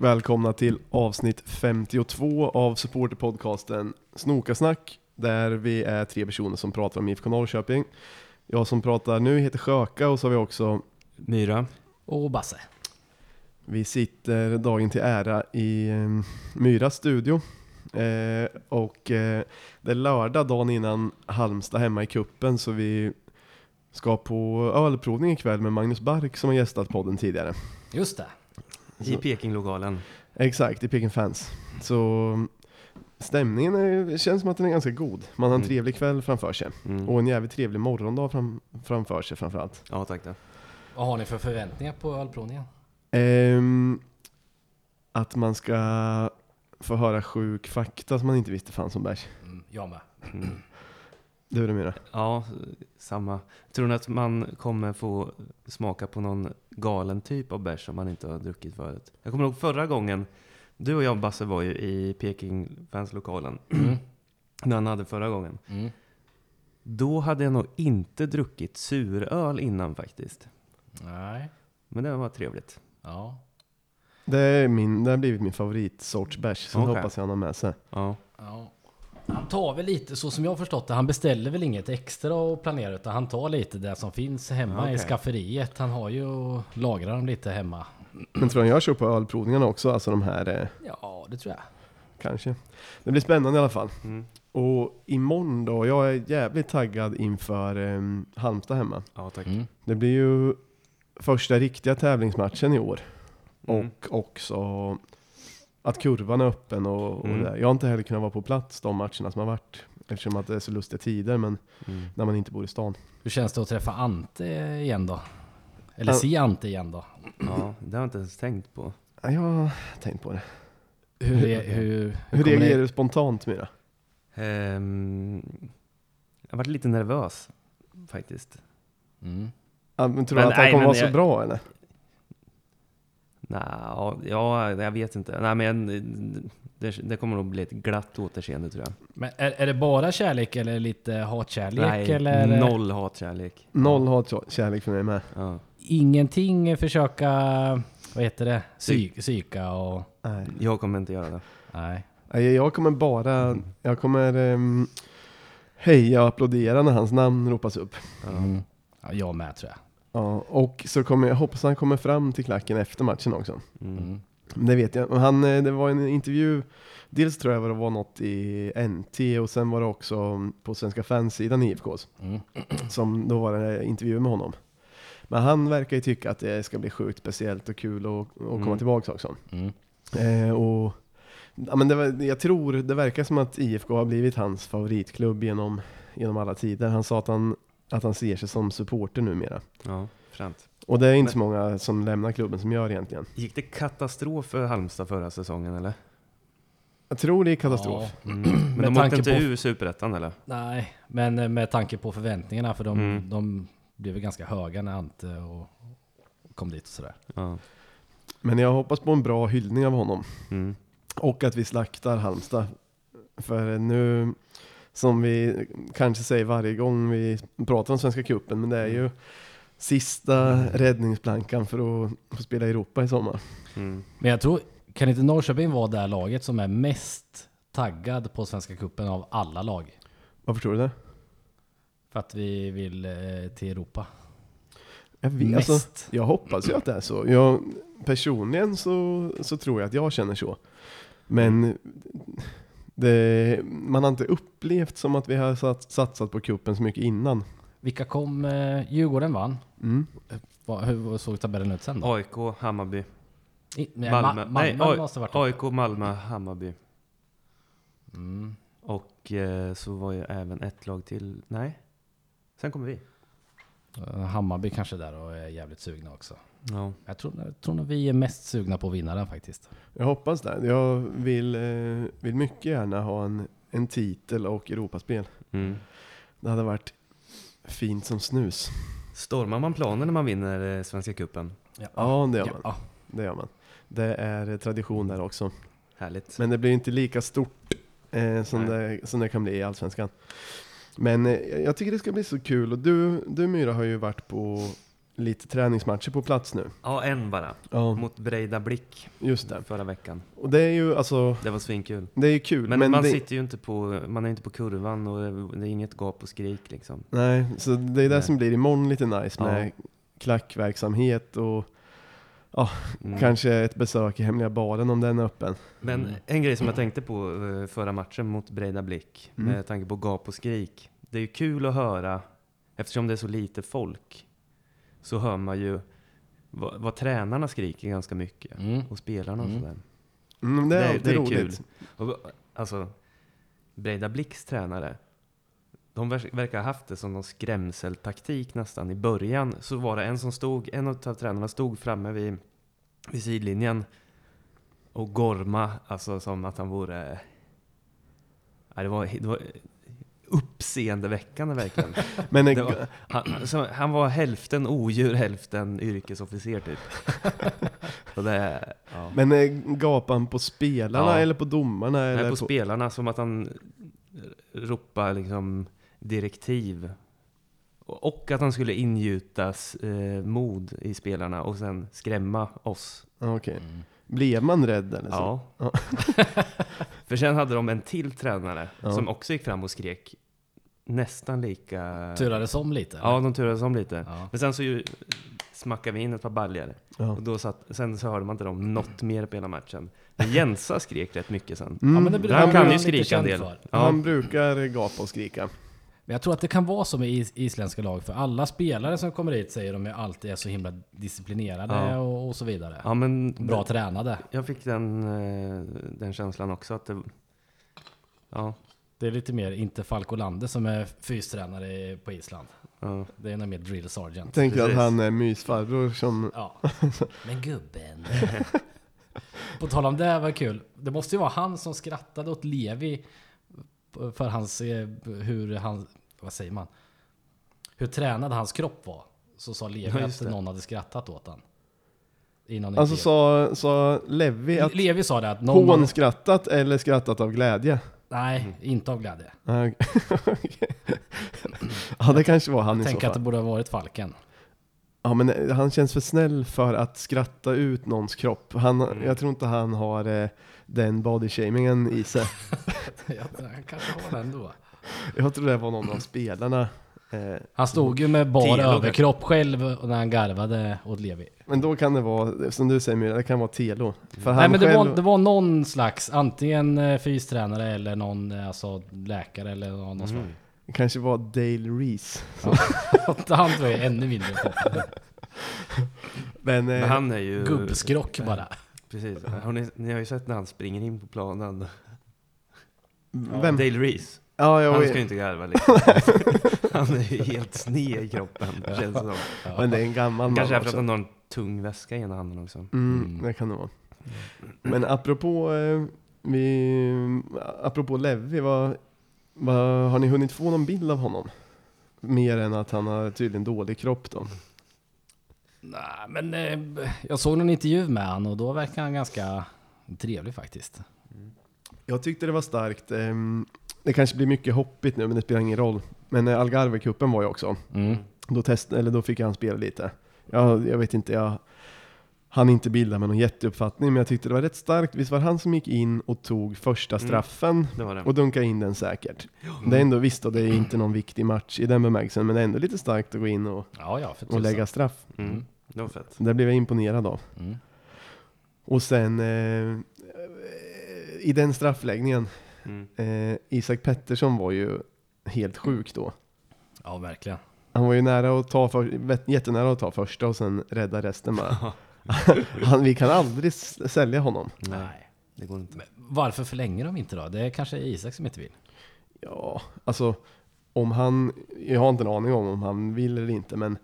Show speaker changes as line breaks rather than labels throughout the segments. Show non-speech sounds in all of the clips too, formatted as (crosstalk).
välkomna till avsnitt 52 av supporterpodcasten Snokasnack där vi är tre personer som pratar om IFK Norrköping. Jag som pratar nu heter Sjöka och så har vi också
Myra.
Och Basse.
Vi sitter dagen till ära i eh, Myras studio. Eh, och eh, det är lördag dagen innan Halmstad hemma i kuppen så vi ska på ölprovning ikväll med Magnus Bark som har gästat podden tidigare.
Just det.
I Pekinglokalen.
Exakt, i Peking Fans. Så stämningen är, känns som att den är ganska god. Man har en
Mm.
trevlig kväll framför sig.
Mm.
Och en jävligt trevlig morgondag fram, framför sig framförallt.
Ja, tack då.
Vad har ni för förväntningar på ölprovningen?
Ehm, att man ska få höra sjuk fakta som man inte visste fanns om bärs.
Mm, jag med.
Mm.
Du det Myra?
Ja, samma. Tror ni att man kommer få smaka på någon galen typ av bärs som man inte har druckit förut? Jag kommer ihåg förra gången, du och jag Basse var ju i Peking fanslokalen.
Mm. (clears throat)
När han hade förra gången.
Mm.
Då hade jag nog inte druckit suröl innan faktiskt.
Nej.
Men det var trevligt.
Ja.
Det, är min, det har blivit min favoritsorts bärs, så
Okej.
hoppas jag han har med sig.
Ja.
ja. Han tar väl lite, så som jag har förstått det, han beställer väl inget extra och planerar utan han tar lite det som finns hemma i
Okej.
skafferiet. Han har ju och lagrar dem lite hemma.
Men tror du han gör så på ölprovningarna också? Alltså de här, eh,
Ja, det tror jag.
kanske. Det blir spännande i alla fall.
Mm.
Och imorgon då, jag är jävligt taggad inför eh, Halmstad hemma.
Ja, tack.
Mm.
Det blir ju första riktiga tävlingsmatchen i år.
Mm.
Och också att kurvan är öppen och, och
Mm.
det. Jag har inte heller kunnat vara på plats de matcherna som har varit. Eftersom att det är så lustiga tider, men
Mm.
när man inte bor i stan.
Hur känns det att träffa Ante igen då? Eller se Ante igen då?
Ja, det har jag inte ens tänkt på.
Ja, Jag har tänkt på det.
Hur, hur,
Hur
kommer
reagerar du spontant Myra?
Ehm, jag har varit lite nervös faktiskt.
Mm.
Ja, men tror
Men
du att han
nej,
kommer vara så
jag-
bra eller?
Nej, ja, ja, jag vet inte. Nej, men det, det kommer nog bli ett glatt återseende tror jag.
Men är, är det bara kärlek eller lite hatkärlek?
Nej,
eller?
noll hatkärlek.
Noll hatkärlek för mig med.
Ja.
Ingenting försöka, vad heter det, Psy, psyka och...
Nej.
Jag kommer inte göra det.
Nej.
Nej, Jag kommer bara, jag kommer um, heja och applådera när hans namn ropas upp.
Ja.
Mm. Ja, jag med tror jag.
Ja, och så kommer jag hoppas han kommer fram till klacken efter matchen också.
Mm.
Det vet jag. Han, eh, det var en intervju, dels tror jag det var något i NT och sen var det också på Svenska fansidan i IFKs.
Mm. (clears throat)
Som då var det en intervju med honom. Men han verkar ju tycka att det ska bli sjukt speciellt och kul att, komma
Mm.
tillbaka också.
Mm.
Eh, och, ja, men var, jag tror, det verkar som att IFK har blivit hans favoritklubb genom, genom alla tider. Han sa att han, att han ser sig som supporter numera.
ja, fränt.
Och det är inte så många som lämnar klubben som gör egentligen.
Gick det katastrof för Halmstad förra säsongen eller?
Jag tror det är katastrof.
Ja.
Mm. (clears throat) Men
Med
de åkte inte
på-
ur superettan eller?
Nej, men eh, med tanke på förväntningarna för de,
Mm.
de blev ju ganska höga när Ante och kom dit och sådär.
Ja.
Men jag hoppas på en bra hyllning av honom.
Mm.
Och att vi slaktar Halmstad. För nu, som vi kanske säger varje gång vi pratar om Svenska Cupen, men det är ju sista räddningsplankan för att få spela i Europa i sommar.
Mm.
Men jag tror, kan inte Norrköping vara det här laget som är mest taggad på Svenska Cupen av alla lag?
Varför tror du det?
För att vi vill eh, till Europa.
Jag, vet,
Mest.
alltså, jag hoppas ju att det är så. Jag, personligen så, så tror jag att jag känner så. Men det, man har inte upplevt som att vi har sat, satsat på kuppen så mycket innan.
Vilka kom? Eh, Djurgården vann.
Mm.
Va, hur såg tabellen ut sen då?
AIK, Hammarby,
I, nej,
Malmö.
Ma-
Nej,
Malmö
Oj-
måste ha varit.
AIK, Malmö, Hammarby.
Mm.
Och eh, så var ju även ett lag till. Nej, sen kommer vi.
Eh, Hammarby kanske där och är jävligt sugna också.
Ja.
Jag tror, jag tror nog vi är mest sugna på att vinna den faktiskt.
Jag hoppas det. Jag vill, eh, vill mycket gärna ha en, en titel och Europaspel.
Mm.
Det hade varit fint som snus.
Stormar man planen när man vinner eh, Svenska Cupen?
Ja, det gör man.
Ja.
Det gör man. Det är eh, tradition där också.
Härligt.
Men det blir inte lika stort eh, som, det, som det kan bli i Allsvenskan. Men eh, jag tycker det ska bli så kul. Och du, du Myra har ju varit på lite träningsmatcher på plats nu.
Ja, en bara.
Ja,
Mot Breida Blick
just det.
förra veckan.
Och det är ju alltså,
Det var svinkul.
det är ju kul.
Men,
Men,
man
det,
sitter ju inte på, man är inte på kurvan och det, är inget gap och skrik liksom.
Nej, så det är det
Nej.
som blir imorgon lite nice med
Ja.
klackverksamhet och
Mm.
kanske ett besök i hemliga baren om den är öppen.
Men
Mm.
en grej som jag tänkte på eh, förra matchen mot Breida Blick,
Mm.
med tanke på gap och skrik. Det är ju kul att höra, eftersom det är så lite folk, så hör man ju vad, vad tränarna skriker ganska mycket.
Mm.
Och spelarna och
Mm.
sådär.
Mm, det är
Det- det är
roligt.
kul. Och, alltså, Breida Blicks tränare, de ver- verkar ha haft det som någon skrämseltaktik nästan. I början så var det en som stod, en av tränarna stod framme vid, vid sidlinjen och gorma, alltså som att han vore... Det, var, det var uppseendeväckande verkligen. (laughs)
Men eh,
var, han, så han var hälften odjur, hälften yrkesofficer typ. (laughs) Så det, ja.
Men eh, gapan på spelarna
Ja.
eller på domarna?
Nej,
eller
på spelarna, som att han ropar liksom direktiv. Och att han skulle ingjutas eh, mod i spelarna och sen skrämma oss.
Ja, Okej.
Mm.
Blev man rädd eller så?
Ja. (laughs) För sen hade de en till tränare
Ja.
som också gick fram och skrek nästan lika...
Turades om lite?
Ja,
eller?
de turades om lite.
ja.
Men sen så ju, smackade vi in ett par baljor.
Ja.
Och då satt, sen så hörde man inte dem något mer på hela matchen. Men Jensa skrek rätt mycket sen.
Mm.
Ja, men det blir-
Han kan ju skrika en del. Ja.
Han brukar gapa och skrika.
Men jag tror att det kan vara så med is isländska lag, för alla spelare som kommer hit säger de är alltid är så himla disciplinerade
Ja.
och, och så vidare.
Ja, men
Bra tränade.
Jag fick den, eh, den känslan också att det... Ja,
Det är lite mer inte Falk Olander som är fystränare på Island.
ja.
Det är nog mer drill sergeant.
Tänker att han är mysfarbror som...
Ja. (laughs) Men gubben. På tal om det var kul. Det måste ju vara han som skrattade åt Levi för hans, eh, hur han, vad säger man? Hur tränad hans kropp var. Så sa Levi
Ja,
att någon hade skrattat åt han.
Alltså sa, sa Levi att
Levi sa det att någon...
hon skrattat eller skrattat av glädje?
Nej, inte av glädje. (laughs)
Ja, det kanske var han i
Jag
så
tänker att det
fall.
borde ha varit Falken.
Ja, men eh, han känns för snäll för att skratta ut någons kropp. Han,
Mm.
Jag tror inte han har eh, den bodyshamingen i sig. (laughs)
Han kanske har den då.
Jag tror det var någon av spelarna. Eh,
Han stod ju med bar
Telo
överkropp själv när han garvade åt Levi.
men då kan det vara, som du säger Myra, det kan vara Telo. För han
Nej men det,
själv,
var, det var någon slags, antingen eh, fystränare eller någon eh, alltså, läkare eller någon
Mm.
slag.
kanske var Dale Reese. (laughs)
Han tror jag är ännu mindre på. (laughs)
Men,
Men han är ju...
Gubbskrock bara.
Precis. Har ni, ni har ju sett när han springer in på planen.
vem?
Dale Reese.
Ja, jag
Han
vet.
ska ju inte garva liksom. (laughs) Han är ju helt sned i kroppen, känns det som.
Men det är en gammal man
Kanske efter att
också.
han har en tung väska i ena handen också.
Mm,
Mm.
det kan det vara. Men apropå, eh, vi, apropå Levi, vad, vad, har ni hunnit få någon bild av honom? Mer än att han har tydligen dålig kropp då.
Nej men eh, jag såg någon intervju med han och då verkar han ganska trevlig faktiskt.
Jag tyckte det var starkt. ehm, Det kanske blir mycket hoppigt nu, men det spelar ingen roll. Men eh, Algarve-cupen var ju också.
Mm.
Då, test, eller då fick han spela lite. Jag, jag vet inte, jag han inte bilda med någon jätteuppfattning, men jag tyckte det var rätt starkt. Visst var det han som gick in och tog första
Mm.
straffen
Det var det.
och dunkade in den säkert. Det är ändå, visst, och det är inte någon viktig match i den bemärkelsen, men det är ändå lite starkt att gå in och,
Ja ja,
och lägga straff.
Mm. Det var fett.
Det blev jag imponerad av.
Mm.
Och sen eh, i den straffläggningen,
Mm.
eh, Isak Pettersson var ju helt sjuk då.
Ja verkligen.
Han var ju nära att ta för, jättenära att ta första och sen rädda resten bara. (laughs) Han, vi kan aldrig sälja honom.
Nej, det går inte.
Men varför förlänger de inte då? Det är kanske Isak som inte vill.
Ja, alltså om han, jag har inte en aning om om han vill eller inte, men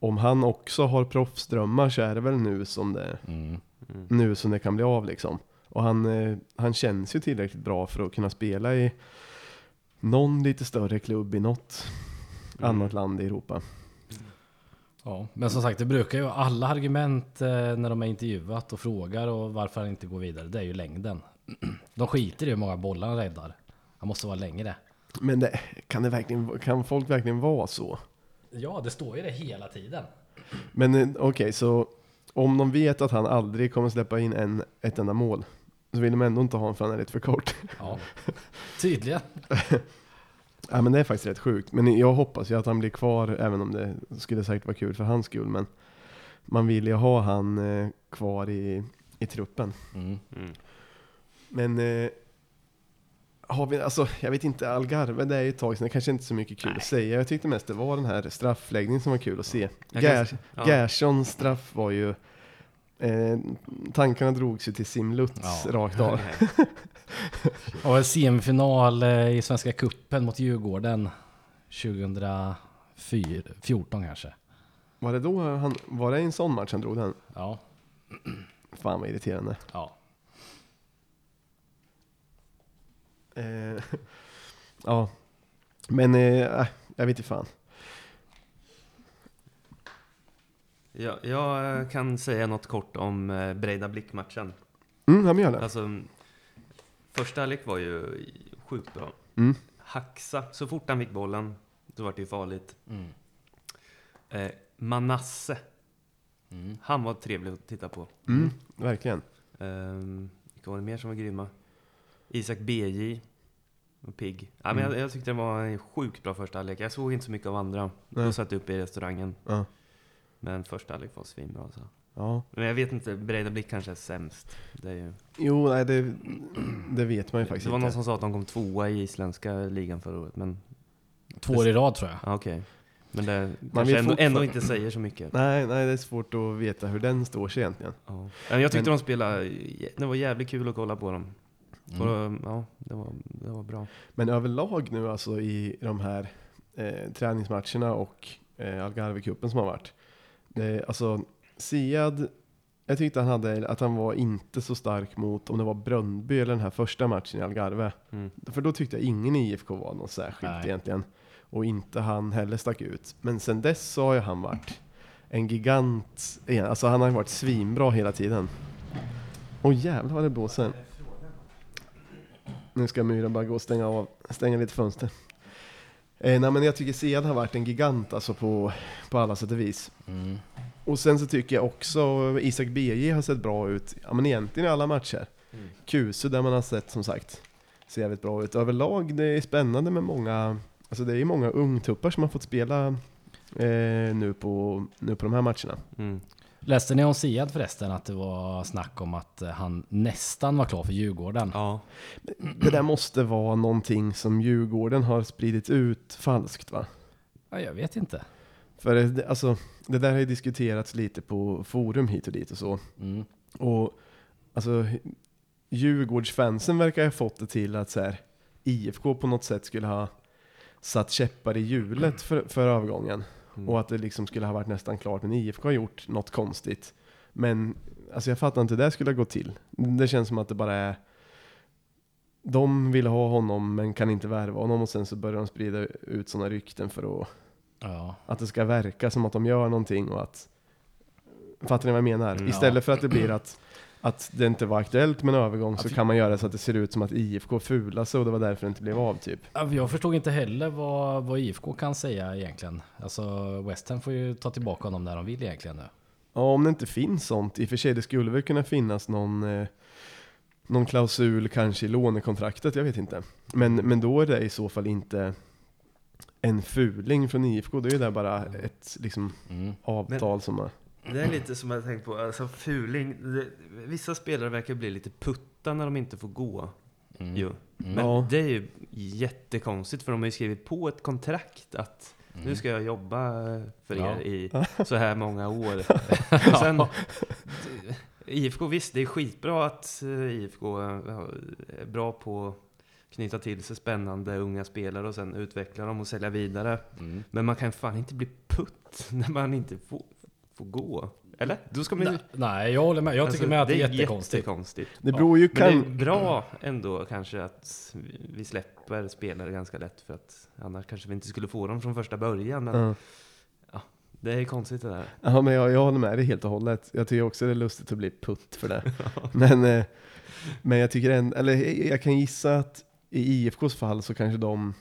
om han också har proffsdrömmar så är det väl nu som det,
Mm.
Mm.
nu som det kan bli av liksom. Och han, eh, han känns ju tillräckligt bra för att kunna spela i någon lite större klubb i något
Mm.
annat land i Europa.
Ja, men som sagt det brukar ju alla argument eh, när de är intervjuat och frågar och varför han inte går vidare. Det är ju längden. (clears throat) De skiter i hur många bollar han räddar. Han måste vara längre.
Men det, kan, det verkligen, kan folk verkligen vara så?
Ja, det står ju det hela tiden.
Men eh, okej, så om de vet att han aldrig kommer släppa in en, ett enda mål, så vill de ändå inte ha honom för han är lite för kort.
Ja, (laughs) tydligen.
Ja men det är faktiskt rätt sjukt. Men jag hoppas ju att han blir kvar, även om det skulle säkert vara kul för hans skull. Men man vill ju ha han eh, kvar i, i truppen.
Mm.
Mm.
Men eh, har vi, alltså jag vet inte, Algarve det är ju ett tag sedan, det kanske inte är så mycket kul
Nej.
att säga. Jag tyckte mest det var den här straffläggningen som var kul att se.
Kan- ja.
Straff var ju, eh, tankarna drogs ju till Sim Lutz
Ja.
rakt av. (laughs)
Och en semifinal eh, i Svenska Cupen mot Djurgården 2014 kanske.
Var det då han, var det en sån match han drog den?
Ja,
Fan vad irriterande.
ja.
Eh, (laughs) ja, men eh, äh, jag vet inte fan.
Jag, jag eh, kan säga något kort om eh, Breida Blick-matchen.
Mm, ja men gör det.
Alltså, första halvlek var ju sjukt bra.
Mm.
Haxa, så fort han fick bollen, då var det ju farligt.
Mm.
Eh, Manasse,
Mm.
han var trevlig att titta på.
Mm, verkligen.
Um, vilka var det mer som var grymma? Isak BJ pigg. Ja, men
Mm.
jag, jag tyckte det var en sjukt bra första halvlek. Jag såg inte så mycket av andra.
Nej.
Då satt jag uppe i restaurangen.
Ja.
Men första halvlek var svinbra alltså.
Ja.
Men jag vet inte, Breida Blick kanske är sämst. Det, är ju,
Jo, nej, det, det vet man ju faktiskt
det var någon
inte.
som sa att de kom tvåa i isländska ligan förra året. Men
Två år i rad tror jag.
ja, okej. Men det kanske ändå, ändå inte säger så mycket.
Nej, nej, det är svårt att veta hur den står sig egentligen.
Ja. Men jag tyckte
Men-
de spelade, det var jävligt kul att kolla på dem.
Mm.
Och, ja, det var, det var bra.
Men överlag nu alltså i de här eh, träningsmatcherna och eh, Algarve-cupen som har varit. Det, alltså Siad, jag tyckte han hade, att han var inte så stark mot om det var Bröndby eller den här första matchen i Algarve.
Mm.
För då tyckte jag ingen i IFK var något särskilt
Nej.
egentligen. Och inte han heller stack ut. Men sen dess så har ju han varit en gigant igen. Alltså han har ju varit svinbra hela tiden. Åh jävlar vad det blåser. Nu ska Myra bara gå och stänga av, stänga lite fönster. Eh, nej men jag tycker Sead har varit en gigant alltså på, på alla sätt och vis.
Mm.
Och sen så tycker jag också Isak BJ har sett bra ut, ja men egentligen i alla matcher.
Mm.
Kuse där man har sett som sagt, ser jävligt bra ut. Överlag det är spännande med många, alltså det är ju många ungtuppar som har fått spela eh, nu, på, nu på de här matcherna.
Mm.
Läste ni om Siad förresten att det var snack om att eh, han nästan var klar för Djurgården?
Ja,
Det där måste vara någonting som Djurgården har spridit ut falskt va?
Ja, jag vet inte.
För det, alltså, det där har ju diskuterats lite på forum hit och dit och så.
Mm.
Och alltså, Djurgårdsfansen verkar ha fått det till att så här, IFK på något sätt skulle ha satt käppar i hjulet för, för övergången.
Mm.
Och att det liksom skulle ha varit nästan klart, men IFK har gjort något konstigt. Men alltså jag fattar inte hur det skulle ha gått till. Det känns som att det bara är de vill ha honom men kan inte värva honom och sen så börjar de sprida ut sådana rykten för att,
Ja.
att det ska verka som att de gör någonting och att Fattar ni vad jag menar?
Mm.
Istället för att det blir att, att det inte var aktuellt med en övergång så kan man göra så att det ser ut som att IFK fular sig och det var därför det inte blev av typ.
Ja, Jag förstod inte heller vad, vad IFK kan säga egentligen. Alltså West Ham får ju ta tillbaka honom när de vill egentligen nu.
Ja, om det inte finns sånt. I och för sig, det skulle väl kunna finnas någon, eh, någon klausul kanske i lånekontraktet, jag vet inte. Men, men då är det i så fall inte en fuling från IFK, det är ju där bara ett liksom,
Mm.
avtal som har...
Det är lite som jag tänkt på, alltså fuling. Det, vissa spelare verkar bli lite putta när de inte får gå.
Mm. Mm.
Men
Ja.
det är ju jättekonstigt för de har ju skrivit på ett kontrakt att
Mm.
nu ska jag jobba för er
Ja.
i (laughs) så här många år. (laughs) Och sen, IFK, visst det är skitbra att eh, IFK är bra på att knyta till sig spännande unga spelare och sen utveckla dem och sälja vidare.
Mm.
Men man kan fan inte bli putt (laughs) när man inte får, får gå. Eller? Då ska man ju...
Nej, Nej, jag håller med. Jag tycker
Alltså,
med att det är jättekonstigt.
jättekonstigt.
Det beror ju
Men det är
kan...
bra ändå kanske att vi- släpper spelare ganska lätt för att annars kanske vi inte skulle få dem från första början. Men
Ja.
det är konstigt det där.
Ja, men jag, jag håller med dig helt och hållet. Jag tycker också det är lustigt att bli putt för det. (laughs) (laughs) men, eh, men jag tycker en, eller jag kan gissa att i IFKs fall så kanske de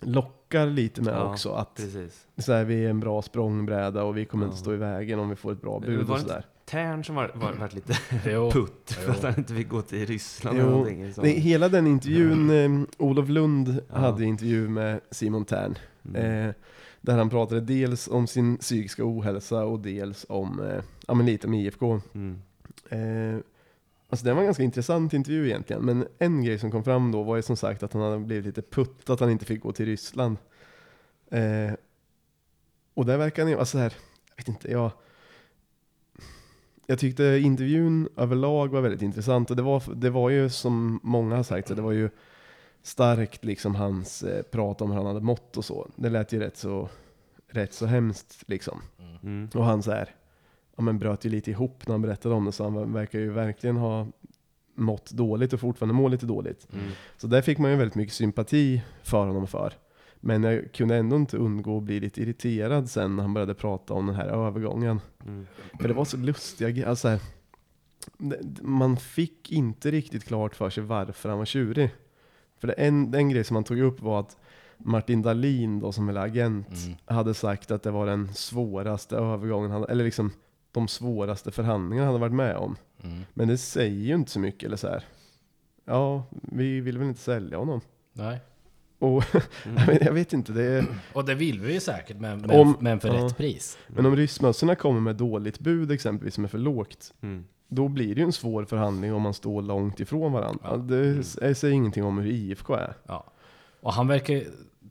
lockar fuckar lite med
Ja,
också. Att
Precis.
så här, vi är en bra språngbräda och vi kommer inte
Ja.
stå i vägen om vi får ett bra bud
var
och
det
sådär.
Tern som var, var, varit lite (laughs) putt för
Jo.
att han inte fick gå till Ryssland
Jo,
eller någonting. sånt.
Det, hela den intervjun, eh, Olof Lund
Ja.
hade intervju med Simon Tern.
Mm.
Eh, där han pratade dels om sin psykiska ohälsa och dels om, eh, ja men lite om IFK.
Mm.
Eh, alltså det var en ganska intressant intervju egentligen, men en grej som kom fram då var ju som sagt att han hade blivit lite putt att han inte fick gå till Ryssland. Eh, och där verkar han ju, alltså här, jag vet inte, jag... Jag tyckte intervjun överlag var väldigt intressant och det var, det var ju som många har sagt, så det var ju starkt liksom hans eh, prat om hur han hade mått och så. Det lät ju rätt så, rätt så hemskt liksom.
Mm.
Och han så här, ja men bröt ju lite ihop när han berättade om det, så han verkar ju verkligen ha mått dåligt och fortfarande mår lite dåligt.
Mm.
Så där fick man ju väldigt mycket sympati för honom för. Men jag kunde ändå inte undgå att bli lite irriterad sen när han började prata om den här övergången.
Mm.
För det var så lustiga alltså här, man fick inte riktigt klart för sig varför han var tjurig. För det en, en grej som han tog upp var att Martin Dahlin då som är agent
Mm.
hade sagt att det var den svåraste övergången, han, eller liksom de svåraste förhandlingarna han hade varit med om.
Mm.
Men det säger ju inte så mycket eller så här. Ja, vi vill väl inte sälja honom.
Nej.
Och
Mm. (laughs)
jag, vet, inte, det är,
Och det vill vi ju säkert, men, men,
Om-
men för
ja.
rätt pris.
men om ryssmössorna kommer med dåligt bud exempelvis som är för lågt,
Mm.
då blir det ju en svår förhandling om man står långt ifrån varandra.
Ja.
Det
Mm.
säger ingenting om hur IFK är.
Ja. Och han verkar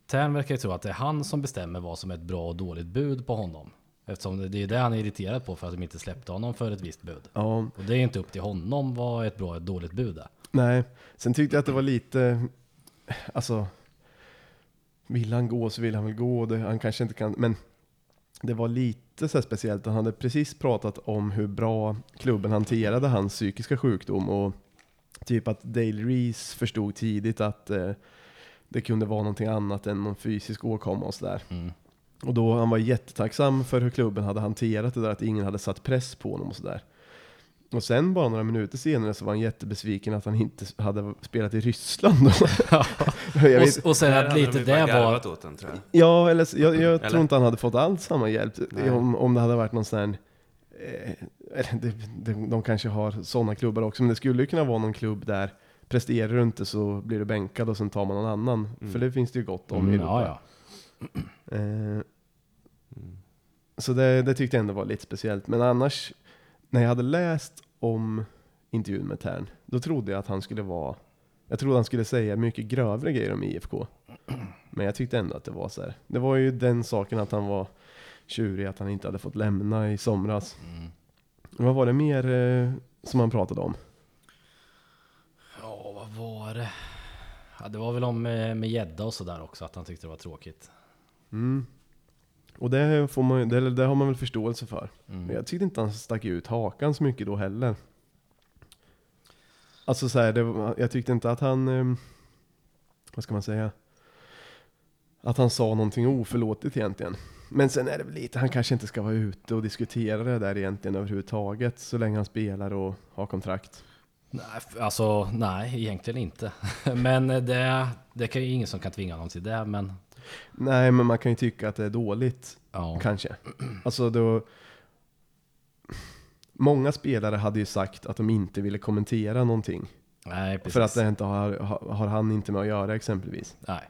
Tern verkar ju tro att det är han som bestämmer vad som är ett bra och dåligt bud på honom. Eftersom det, är det han är irriterad på för att de inte släppte honom för ett visst bud.
Ja,
Och det är inte upp till honom vad ett bra och ett dåligt bud är.
nej. Sen tyckte jag att det var lite, alltså, vill han gå så vill han väl gå. Det, han kanske inte kan, men det var lite så speciellt. Han hade precis pratat om hur bra klubben hanterade hans psykiska sjukdom och typ att Dale Reese förstod tidigt att eh, det kunde vara någonting annat än någon fysisk åkomma och sådär.
Mm.
Och då han var jättetacksam för hur klubben hade hanterat det där, att ingen hade satt press på honom och sådär. Och sen bara några minuter senare så var han jättebesviken att han inte hade spelat i Ryssland. (laughs) vet,
Och, och sen att
hade
lite
de
det
bara
var...
åt den, tror jag.
ja, eller jag, jag
Eller?
tror inte han hade fått alls samma hjälp.
Nej.
Om, om det hade varit någon sån här, eh, det, det, de kanske har sådana klubbar också, men det skulle ju kunna vara någon klubb där presterar du inte så blir du bänkad och sen tar man någon annan.
Mm.
För det finns det ju gott om i
Mm,
Europa.
ja, ja.
Eh. Så det, det tyckte jag ändå var lite speciellt. Men annars, när jag hade läst om intervjun med Tern, då trodde jag att han skulle vara, jag trodde han skulle säga mycket grövre grejer om IFK. Men jag tyckte ändå att det var så här. Det var ju den saken att han var tjurig, att han inte hade fått lämna i somras.
Mm.
Vad var det mer eh, som han pratade om?
Ja, vad var det? Ja, det var väl om eh, med gädda och sådär också, att han tyckte det var tråkigt.
Mm. Och det, får man, det, det har man väl förståelse för.
Mm.
Men jag tyckte inte han stack ut hakan så mycket då heller. Alltså så här, det, jag tyckte inte att han, ehm, vad ska man säga? Att han sa någonting oförlåtligt egentligen. Men sen är det väl lite, han kanske inte ska vara ute och diskutera det där egentligen överhuvudtaget. Så länge han spelar och har kontrakt.
Nej, alltså nej, egentligen inte. (laughs) Men eh, det, det kan ju ingen som kan tvinga honom till det, men
Nej, men man kan ju tycka att det är dåligt.
ja.
Kanske. Alltså då... Många spelare hade ju sagt att de inte ville kommentera någonting.
Nej, precis.
För att det inte har, har, han inte med att göra exempelvis.
Nej.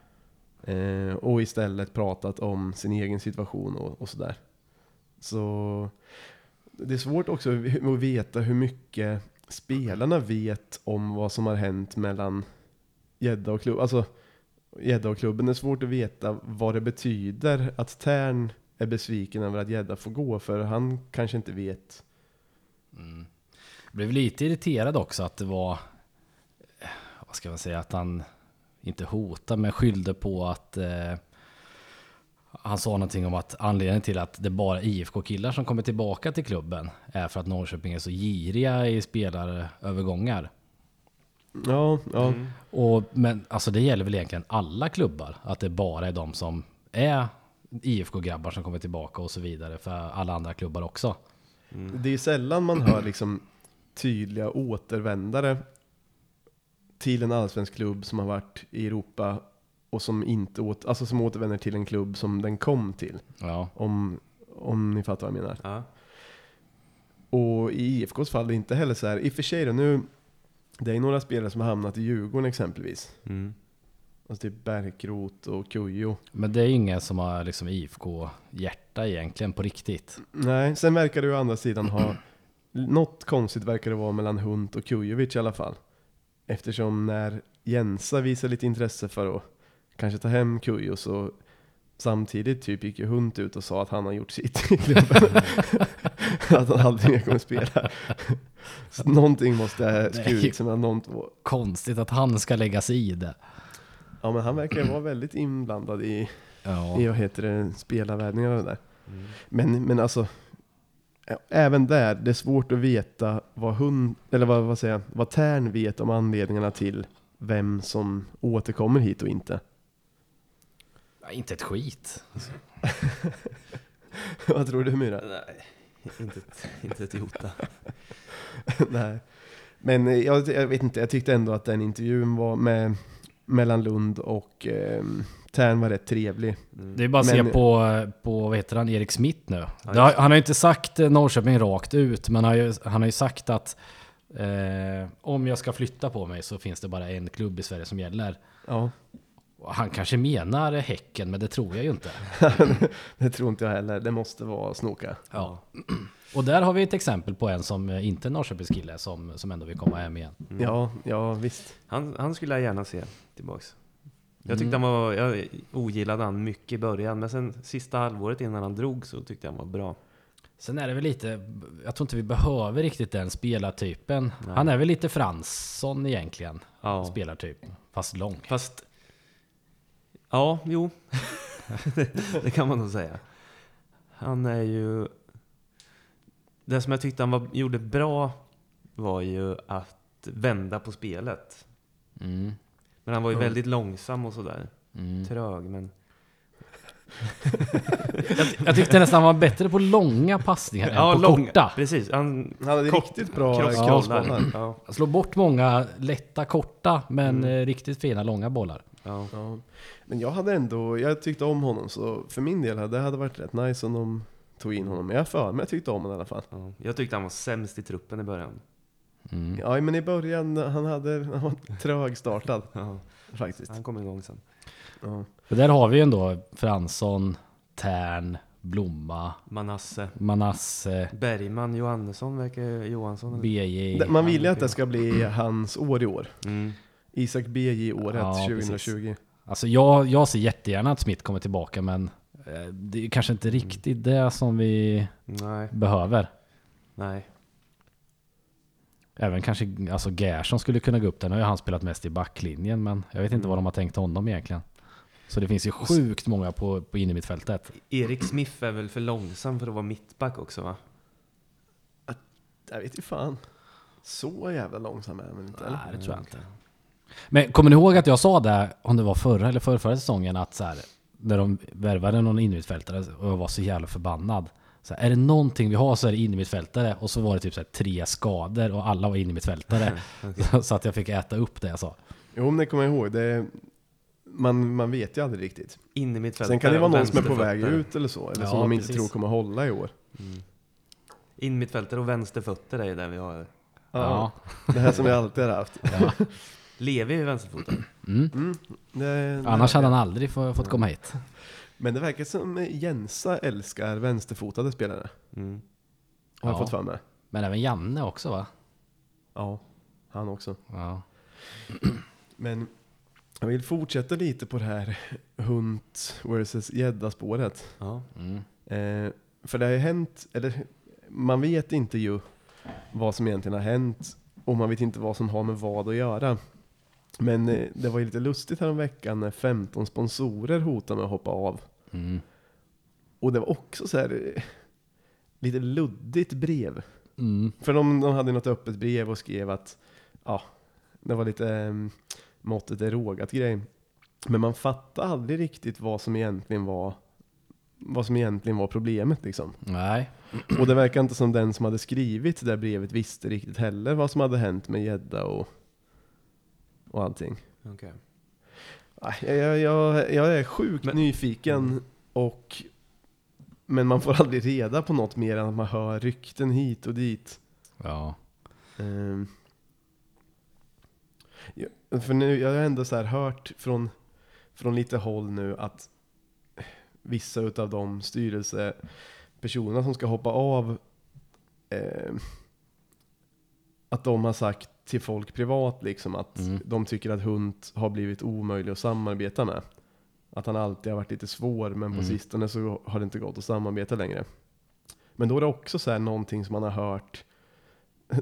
Eh, och istället pratat om sin egen situation och, och sådär. Så det är svårt också att veta hur mycket spelarna vet om vad som har hänt mellan Gädda och klubben. Alltså Gädda och klubben. Det är svårt att veta vad det betyder att Tern är besviken över att Gädda får gå. För han kanske inte vet.
Mm. Jag blev lite irriterad också att det var, eh, vad ska man säga, att han inte hotade men skyllde på att eh, han sa någonting om att anledningen till att det bara är IFK-killar som kommer tillbaka till klubben är för att Norrköping är så giriga i spelarövergångar.
Ja, ja.
Mm.
Och, men alltså det gäller väl egentligen alla klubbar, att det bara är de som är IFK-grabbar som kommer tillbaka och så vidare för alla andra klubbar också.
Mm.
Det är sällan man hör liksom tydliga återvändare till en allsvensk klubb som har varit i Europa och som inte åt, alltså som återvänder till en klubb som den kom till.
Ja.
Om, om ni fattar vad jag menar.
Ja.
Och i IFKs fall är det inte heller så här, i och för sig då nu, det är några spelare som har hamnat i Djurgården exempelvis.
Mm.
Alltså typ Bärkroth och Kujo.
Men det är ingen som har liksom IFK-hjärta egentligen på riktigt.
Nej, sen verkar det ju å andra sidan ha, något konstigt verkar det vara mellan Hunt och Kujovic i alla fall. Eftersom när Jensa visar lite intresse för att kanske ta hem Kujo så samtidigt typ gick ju Hunt ut och sa att han har gjort sitt i klubben. (laughs) att han aldrig mer kommer spela. Så någonting måste skurit sig mellan de två.
Konstigt att han ska lägga sig i det.
Ja men han verkar vara väldigt inblandad i,
Ja.
i vad heter det, spelarvärvningar och det där.
Mm.
Men, men alltså, även där, det är svårt att veta vad hund, eller vad, vad säger jag, vad Tern vet om anledningarna till vem som återkommer hit och inte.
Ja, Inte ett skit. (laughs)
vad tror du Myra?
Nej, inte ett, inte ett jota. (laughs)
Nej. Men eh, jag, jag vet inte, jag tyckte ändå att den intervjun var med, mellan Lund och eh, Tern var rätt trevlig.
Mm.
Det är bara att se
Men-
på, på vad heter han, Erik Smith nu. Har, han har ju inte sagt eh, Norrköping rakt ut, men han har ju, han har ju sagt att eh, om jag ska flytta på mig så finns det bara en klubb i Sverige som gäller.
Ja,
Han kanske menar Häcken, men det tror jag ju inte. (laughs)
det tror inte jag heller. Det måste vara Snoka.
Ja. Och där har vi ett exempel på en som inte är Norrköpingskille som, som ändå vill komma hem igen.
Mm.
Ja, ja visst.
Han, han skulle jag gärna se tillbaks. Jag tyckte
Mm.
han var, jag ogillade han mycket i början, men sen sista halvåret innan han drog så tyckte jag han var bra.
Sen är det väl lite, jag tror inte vi behöver riktigt den spelartypen.
Nej.
Han är väl lite Fransson egentligen,
Ja.
spelartyp. Fast lång.
Fast, ja, jo. (laughs) det, kan man nog säga. Han är ju... Det som jag tyckte han var, gjorde bra var ju att vända på spelet.
Mm.
Men han var ju
Mm.
väldigt långsam och sådär.
Mm.
Trög, men... (laughs)
Jag tyckte nästan han var bättre på långa passningar än på
lång-
korta.
Precis. Han
Han hade
Kort-
riktigt bra
crossbollar. Ja,
Han slår bort många lätta korta, men
Mm.
eh, riktigt fina långa bollar.
ja.
Ja. Men jag hade ändå, jag tyckte om honom så för min del hade det hade varit rätt nice om de tog in honom. Men jag för mig jag tyckte om honom i alla fall.
ja. Jag tyckte han var sämst i truppen i början.
Mm.
Ja men i början, han hade, han var trögstartad
Ja.
faktiskt.
Han kom igång sen.
Ja.
För där har vi ju ändå Fransson, Tern, Blomma,
Manasse.
Manasse,
Bergman, Johannesson verkar Johansson. eller?
BJ.
Man vill ju att det ska bli hans år i år.
Mm.
Isak BJ-året
Ja,
2020.
Alltså jag, jag ser jättegärna att Smith kommer tillbaka, men eh, det är kanske inte riktigt det som vi
Nej,
behöver.
nej.
Även kanske alltså Gerson skulle kunna gå upp där. Nu har ju han spelat mest i backlinjen, men jag vet inte
Mm.
vad de har tänkt honom egentligen. Så det finns ju sjukt många på, på innermittfältet.
Erik Smith är väl för långsam för att vara mittback också va?
Jag vet ju fan. Så jävla långsam är han väl inte? eller?
Nej, det tror jag inte. Men kommer ni ihåg att jag sa det, om det var förra eller förra, förra säsongen, att så här, när de värvade någon innermittfältare och jag var så jävla förbannad. Så här, är det någonting vi har så är det innermittfältare och så var det typ så här, tre skador och alla var innermittfältare. (laughs) (laughs) så att jag fick äta upp det jag sa.
Jo men det kommer ihåg. Det, man, man vet ju aldrig riktigt.
In i mittfältare
Sen kan det vara någon som är på väg ut eller så. Eller
Ja,
som de inte
precis.
tror kommer hålla i år.
Mm. In mittfältare och vänsterfötter är ju där vi har.
Ja.
Det här som vi alltid har haft.
ja.
Levi är vänsterfotad.
Mm.
Mm, det,
Annars hade han aldrig få, fått komma hit.
Men det verkar som Jensa älskar vänsterfotade spelare.
Mm.
Har jag
Ja.
fått för mig.
Men även Janne också va?
Ja, han också.
Ja.
Men jag vill fortsätta lite på det här (laughs) Hunt versus gädda-spåret.
Ja.
Mm.
Eh, för det har ju hänt, eller man vet inte ju vad som egentligen har hänt och man vet inte vad som har med vad att göra. Men eh, det var ju lite lustigt här veckan när 15 sponsorer hotade med att hoppa av.
Mm.
Och det var också så här eh, lite luddigt brev.
Mm.
För de, de hade något öppet brev och skrev att ja, det var lite um, måttet är rågat grej. Men man fattade aldrig riktigt vad som egentligen var vad som egentligen var problemet liksom.
Nej.
Och det verkar inte som den som hade skrivit det där brevet visste riktigt heller vad som hade hänt med gädda och, och allting. Nej, Jag, jag, jag, jag är sjukt
Men-
nyfiken och men man får aldrig reda på något mer än att man hör rykten hit och dit.
Ja.
Ehm. För nu, jag har ändå så hört från, från lite håll nu att vissa utav de styrelsepersonerna som ska hoppa av ehm, att de har sagt till folk privat liksom att
Mm.
de tycker att Hunt har blivit omöjlig att samarbeta med. Att han alltid har varit lite svår men på
Mm.
sistone så har det inte gått att samarbeta längre. Men då är det också så här någonting som man har hört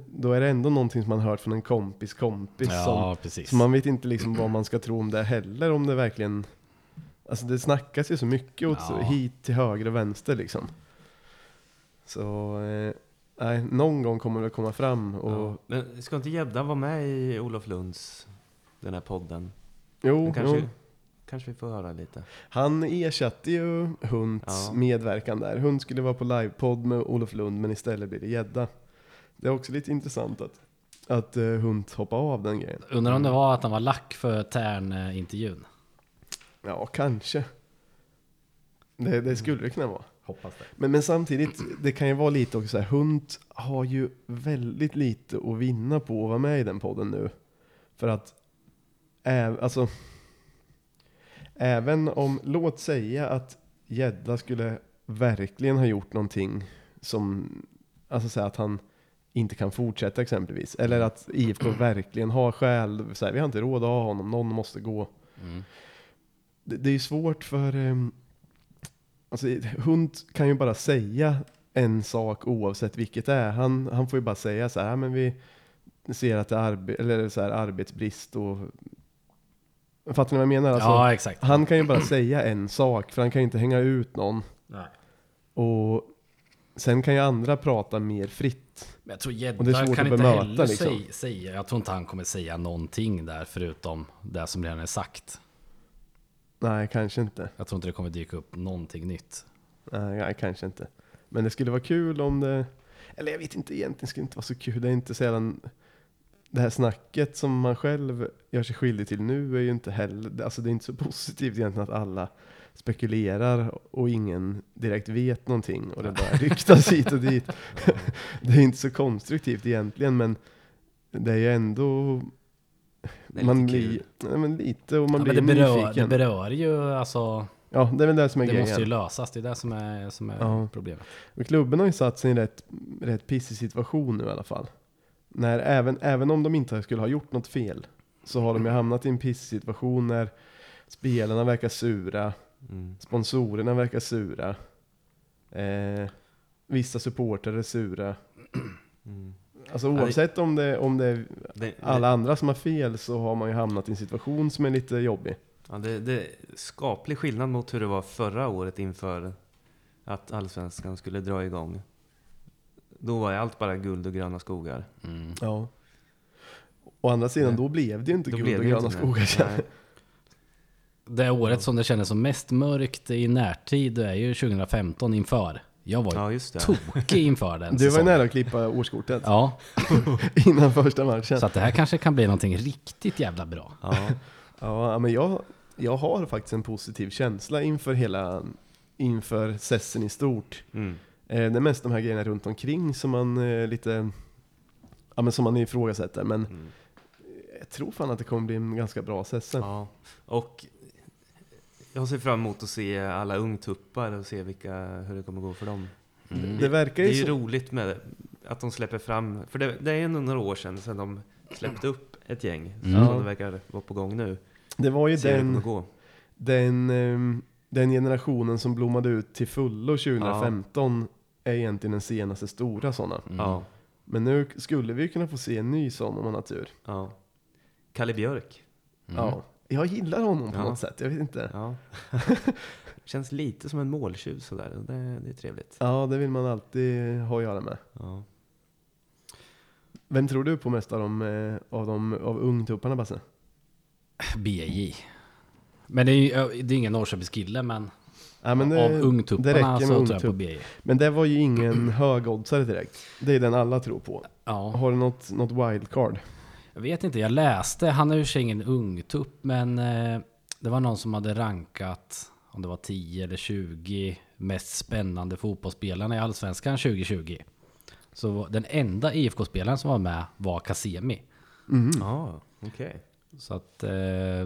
då är det ändå någonting som man har hört från en kompis kompis. som,
Ja, precis.
så man vet inte liksom vad man ska tro om det heller. Om det verkligen... Alltså det snackas ju så mycket åt
Ja.
hit till höger och vänster liksom. Så... Eh, nej, någon gång kommer det komma fram och...
Ja. Men ska inte Gädda vara med i Olof Lunds, den här podden?
Jo,
kanske,
jo,
kanske vi får höra lite.
han ersatte ju Hunts
Ja.
medverkan där. Hund skulle vara på livepodd med Olof Lund men istället blir det gädda. Det är också lite intressant att, att uh, Hunt hoppar av den grejen.
Undrar om det var att han var lack för Tern-intervjun.
Ja, kanske. Det, det skulle det kunna vara.
Hoppas det.
Men, men samtidigt, det kan ju vara lite också så här, Hunt har ju väldigt lite att vinna på att vara med i den podden nu. För att, äv, alltså, även om, låt säga att Gädda skulle verkligen ha gjort någonting som, alltså så här att han inte kan fortsätta exempelvis. Eller att IFK (clears throat) verkligen har skäl, så här, vi har inte råd att ha honom, någon måste gå
Mm.
det, det är svårt för... Um, alltså, hund kan ju bara säga en sak oavsett vilket det är. Han, han får ju bara säga så här, "Ja, men vi ser att det är arbe eller så här, arbetsbrist och... Fattar ni vad jag menar? Alltså,
ja, exakt.
Han kan ju bara säga en sak, för han kan ju inte hänga ut någon.
Nej.
Och sen kan ju andra prata mer fritt.
Men jag tror
svårt
kan inte heller
liksom.
säga, säga, jag tror inte han kommer säga någonting där förutom det som redan är sagt.
Nej, kanske inte.
Jag tror inte det kommer dyka upp någonting nytt.
Nej, nej, kanske inte. Men det skulle vara kul om det... Eller jag vet inte, egentligen skulle det inte vara så kul. Det är inte sällan... Det här snacket som man själv gör sig skyldig till nu är ju inte heller... Alltså det är inte så positivt egentligen att alla spekulerar och ingen direkt vet någonting och det bara ryktas hit och dit. (laughs) (laughs) det är inte så konstruktivt egentligen men det är ju ändå...
Det är
man blir, nej, men lite och man
ja,
blir
men det, berör, det berör ju alltså,
ja, det är väl det som är
det
grejen.
måste ju lösas. Det är det som är, som är
Ja.
problemet.
Och klubben har ju satt sig i en rätt, rätt pissig situation nu i alla fall. När även, även om de inte skulle ha gjort något fel så har de ju hamnat i en pissig situation när spelarna verkar sura,
Mm.
sponsorerna verkar sura, eh, vissa supportrar är sura.
Mm.
Alltså oavsett om det, om det är
Det,
alla andra som har fel så har man ju hamnat i en situation som är lite jobbig.
Ja, det, det är skaplig skillnad mot hur det var förra året inför att allsvenskan skulle dra igång. Då var ju allt bara guld och gröna skogar.
Mm.
Ja. Å andra sidan, då blev det ju inte
Då
guld och gröna skogar.
Det året som det kändes som mest mörkt i närtid är ju 2015 inför. Jag var ju
Ja, just det.
tokig inför den (laughs)
Du var ju nära att klippa årskortet
Ja, (laughs)
innan första matchen.
så att det här kanske kan bli någonting riktigt jävla bra.
Ja.
Ja, men jag, jag har faktiskt en positiv känsla inför hela, inför sessen i stort.
Mm.
Eh, det är mest de här grejerna runt omkring som man eh, lite, ja men som man ifrågasätter. Men
Mm.
jag tror fan att det kommer bli en ganska bra sessen.
Ja. Och jag ser fram emot att se alla ungtuppar och se vilka, hur det kommer gå för dem.
Mm.
Det verkar
Det
ju
är ju
så,
roligt med att de släpper fram, för det, det är ändå några år sedan, sedan de släppte upp ett gäng.
Mm.
Som det verkar vara på gång nu.
det var ju
Se det
den,
gå.
den, ehm, den generationen som blommade ut till fullo 2015 är egentligen den senaste stora sådana.
Mm.
Ja.
Men nu skulle vi kunna få se en ny sån om man har tur.
ja. Kalle Björk.
Mm.
Ja, jag gillar honom på
Ja.
något sätt, jag vet inte.
Ja. (laughs) Känns lite som en måltjuv sådär. Det, det är trevligt.
Ja, det vill man alltid ha att göra med.
Ja.
Vem tror du på mest av de, eh, av, de, av ungtupparna Basse?
BJ. Men det är ju det är ingen Norrköpingskille, men,
Ja, men
av
det, det
ungtupparna
räcker
så
med
tror jag på
ungtupp.
BJ.
men det var ju ingen (clears throat) högoddsare direkt. Det är den alla tror på.
Ja,
Har du något, något wildcard?
Jag vet inte. Jag läste, han är ju sig ingen ungtupp, men eh, Det var någon som hade rankat, om det var 10 eller 20 mest spännande fotbollsspelarna i Allsvenskan 2020. Så den enda IFK-spelaren som var med var Kasemi.
Mhm.
Ja, okej.
Så att eh,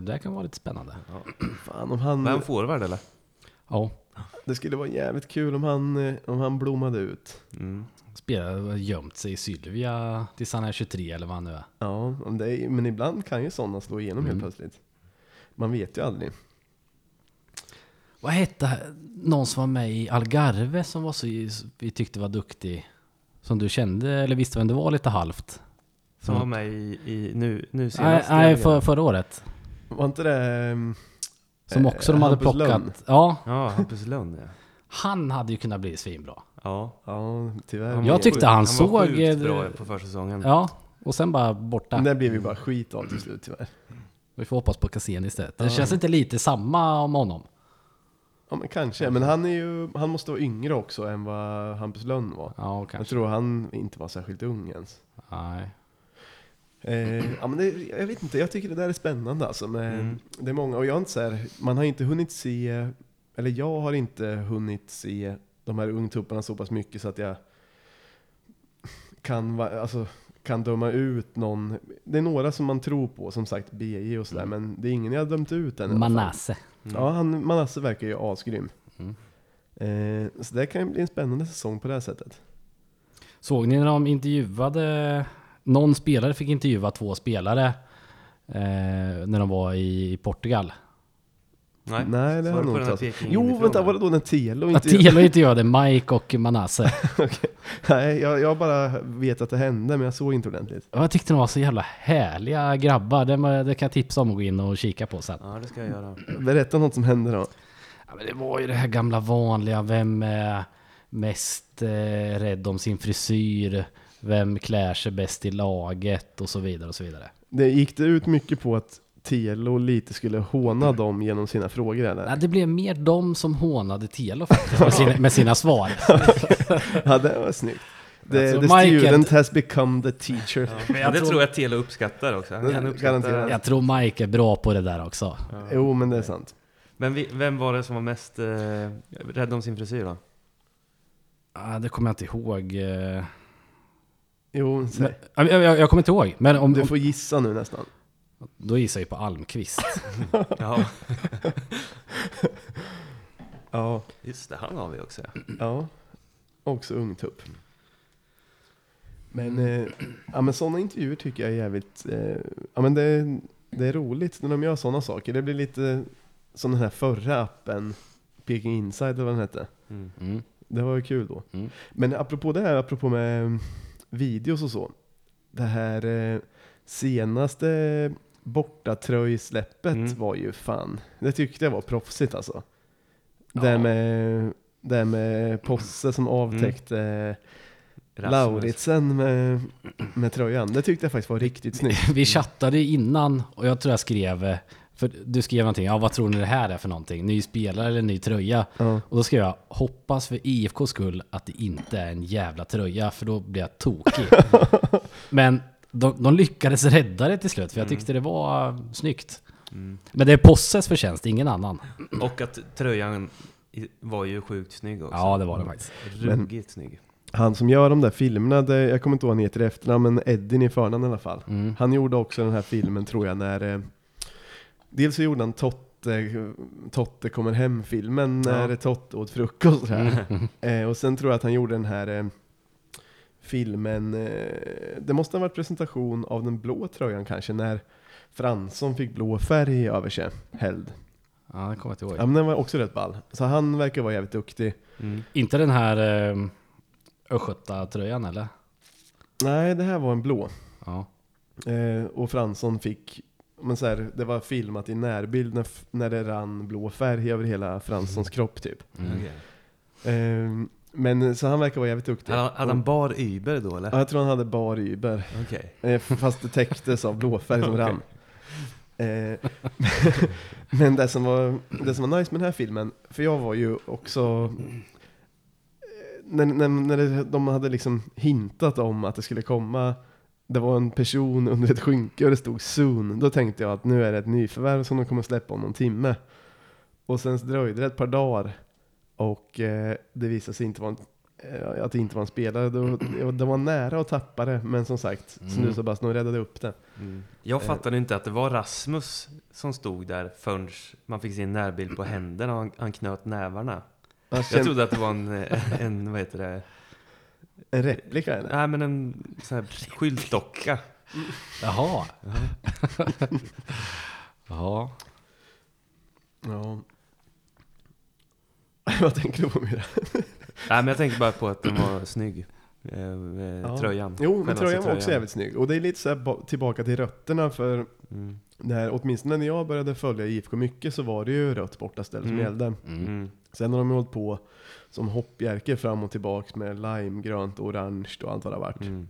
det kan vara lite spännande.
Fan, om han,
Var han forward eller?
Ja,
det skulle vara jävligt kul om han, eh, om han blommade ut.
Mm.
Spelare gömt sig i Sylvia tills han är 23 eller vad han nu är.
Ja, är, men ibland kan ju sådana slå igenom
Mm.
helt plötsligt. Man vet ju aldrig.
Vad hette någon som var med i Algarve som var så, vi tyckte var duktig? Som du kände eller visste vem det var lite halvt?
Som var med i, i nu, nu senast.
nej för, förra året.
Var inte det... ehm,
Som
eh,
också de hade
Hampus
plockat.
Lönn?
Ja,
Ja, Hampus Lund ja.
han hade ju kunnat bli svinbra.
Ja.
Ja, tyvärr.
Han
Jag tyckte
sjukt-
han
var
såg,
sjukt
eh,
bra på försäsongen.
Ja, och sen bara borta.
Det blev ju bara skit av till slut tyvärr.
Vi får hoppas på Cassien istället. Det
Ja.
känns inte lite samma om honom.
Ja men kanske, men han är ju, han måste vara yngre också än vad Hampus Lönn var.
Ja,
Jag
kanske.
tror han inte var särskilt ung ens.
Nej.
Eh, ja, men det, jag vet inte, jag tycker det där är spännande alltså. Med,
Mm.
Det är många, och jag har inte så här, man har inte hunnit se, eller jag har inte hunnit se de här ungtupparna så pass mycket så att jag kan, alltså, kan döma ut någon. Det är några som man tror på, som sagt BJ och sådär, men det är ingen jag har dömt ut än.
Manasse.
Mm.
Ja, han, Manasse verkar ju asgrym.
Mm.
Eh, så det kan ju bli en spännande säsong på det här sättet.
Såg ni när de intervjuade, någon spelare fick intervjua två spelare eh, när de var i Portugal.
Nej,
Nej, det har
det
nog inte.
Peking
Jo, vänta, var det då när Telo inte...
Telo intervjuade Mike och Manasse. (laughs)
Nej, jag, jag bara vet att det hände, men jag såg inte ordentligt.
Jag tyckte de var så jävla härliga grabbar. Det, det kan jag tipsa om att gå in och kika på sen.
Ja, det ska jag göra.
Berätta något som hände då.
Ja, men det var ju det här gamla vanliga. Vem är mest eh, rädd om sin frisyr? Vem klär sig bäst i laget? Och så vidare och så vidare.
Det gick det ut mycket på att Telo lite skulle håna dem genom sina frågor eller?
Nej, det blev mer de som hånade Telo faktiskt med sina, med sina svar. (laughs)
Ja, det var snyggt. The,
Alltså,
the
Michael-
student has become the teacher.
Jag
det
tror-
tror jag Telo uppskattar också. Han
Det-
kan uppskatta...
garanterat.
Jag tror Mike är bra på det där också.
Ja.
Jo, men det är sant.
Men vi, vem var det som var mest eh, rädd om sin frisyr då?
Ah, det kommer jag inte ihåg. eh.
Jo,
Men, jag, jag, jag kommer inte ihåg. Men om,
Du får gissa nu nästan.
Då gissar jag på Almqvist. (laughs)
Ja,
Ja,
just det. Han har vi också. ja.
Också ungtupp. Men, eh, ja, men sådana intervjuer tycker jag är jävligt, eh, ja men det, det är roligt när de gör sådana saker. Det blir lite som den här förra appen, Peking Inside eller vad den hette.
Mm.
Mm.
Det var ju kul då.
Mm.
Men apropå det här, apropå med mm, videos och så. Det här eh, senaste bortatröjsläppet
Mm.
var ju fan, det tyckte jag var proffsigt alltså. Det
Ja.
med, det med Posse som avtäckte
Mm.
Lauritsen med, med tröjan. Det tyckte jag faktiskt var riktigt snyggt. (laughs)
Vi chattade innan och jag tror jag skrev, för du skrev någonting, ja vad tror ni det här är för någonting? Ny spelare eller ny tröja?
Ja.
Och då skrev jag, hoppas för IFKs skull att det inte är en jävla tröja, för då blir jag tokig. (laughs) Men de, de lyckades rädda det till slut, för jag tyckte det var snyggt.
Mm.
Men det är Posses förtjänst, ingen annan.
Och att tröjan var ju sjukt snygg också.
Ja, det var det faktiskt.
Ruggigt snygg.
Han som gör de där filmerna, det, jag kommer inte ihåg vad han heter i efternamn, men Eddin i förnamn i alla fall.
Mm.
Han gjorde också den här filmen tror jag när eh, Dels så gjorde han Totte, Totte kommer hem-filmen när
Ja.
Totte åt frukost.
Mm.
eh, Och sen tror jag att han gjorde den här eh, filmen eh, Det måste ha varit presentation av den blå tröjan kanske när Fransson fick blå färg över sig, Held.
Ja, det kommer jag inte ihåg.
Ja men den var också rätt ball. Så han verkar vara jävligt duktig.
Mm.
Inte den här eh, Östgöta-tröjan eller?
Nej, det här var en blå.
Ja.
Eh, och Fransson fick, men så här, det var filmat i närbild när, när det rann blå färg över hela Franssons kropp typ.
Mm.
Eh, men så han verkar vara jävligt duktig.
Hade, han bar Uber då eller?
Ja, jag tror han hade bar Uber.
Okej.
Eh, fast det täcktes av blåfärg som (laughs)
Okej.
rann. Eh, (laughs) men det som, var, det som var nice med den här filmen, för jag var ju också eh, när, när, när det, de hade liksom hintat om att det skulle komma det var en person under ett skynke och det stod soon. Då tänkte jag att nu är det ett nyförvärv som de kommer släppa om någon timme. Och sen dröjde det ett par dagar och eh, det visade sig inte vara en, eh, att det inte var en spelare. Då, det var nära att tappa det, men som sagt,
Mm.
Snus och Bass, de räddade upp det.
Mm. Jag
Eh.
fattade inte att det var Rasmus som stod där förrän man fick sin närbild på händerna och han, han knöt nävarna. Jag
kände,
trodde att det var en, eh, en vad heter det?
en replika eller?
Nej men en sån här skyltdocka.
Jaha. Ja. (laughs)
Ja. (laughs) Vad tänker du på Myra? (laughs)
Nej men jag tänkte bara på att den var snygg. Eh, eh,
Ja.
Tröjan.
Jo, men tröjan var också jävligt snygg. Och det är lite så här ba- tillbaka till rötterna för
Mm.
när, åtminstone när jag började följa IFK mycket så var det ju rött bortaställ som
Mm.
gällde.
Mm.
Sen har de hållit på som hoppjerkor fram och tillbaks med lime, grönt, orange och allt vad det har varit.
Mm.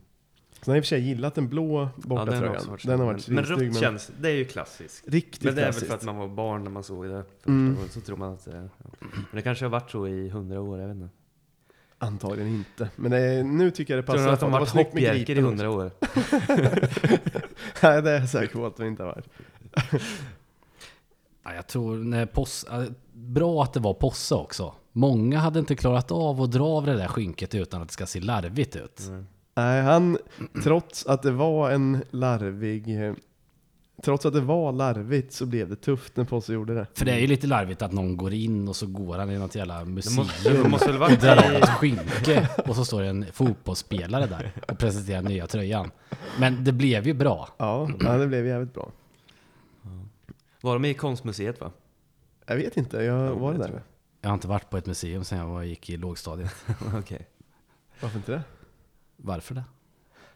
Sen har jag i och för sig gillat den blå
Ja,
bortatröjan.
den, har
den,
också varit
har
snygg.
varit
men, men rött
men
känns, det är ju klassiskt.
riktigt
Men det är väl
klassiskt.
för att man var barn när man såg det första
Mm.
gången. Så tror man att det är. Men det kanske har varit så i hundra år, jag vet inte.
Antagligen inte. Men det, nu tycker jag det
Tror
passar.
du att de har
var
varit hoppjerkor i hundra år? (laughs)
Nej, det är jag säker på att de inte har varit.
Ja, jag tror när Poss, ja, bra att det var Posse också. Många hade inte klarat av att dra av det där skynket utan att det ska se larvigt ut.
Mm.
Nej, han, trots att det var en larvig, trots att det var larvigt så blev det tufft när Posse gjorde det.
För det är ju lite larvigt att någon går in och så går han i något jävla museum.
måste, det måste väl
och
varit
drar av ett skynke och så står det en fotbollsspelare där och presenterar nya tröjan. Men det blev ju bra.
Ja, ja, det blev jävligt bra.
Var de i konstmuseet va?
Jag vet inte, jag var det där?
tror
Jag har inte varit på ett museum sedan jag gick i lågstadiet. (laughs)
Okej.
Varför inte det?
Varför det?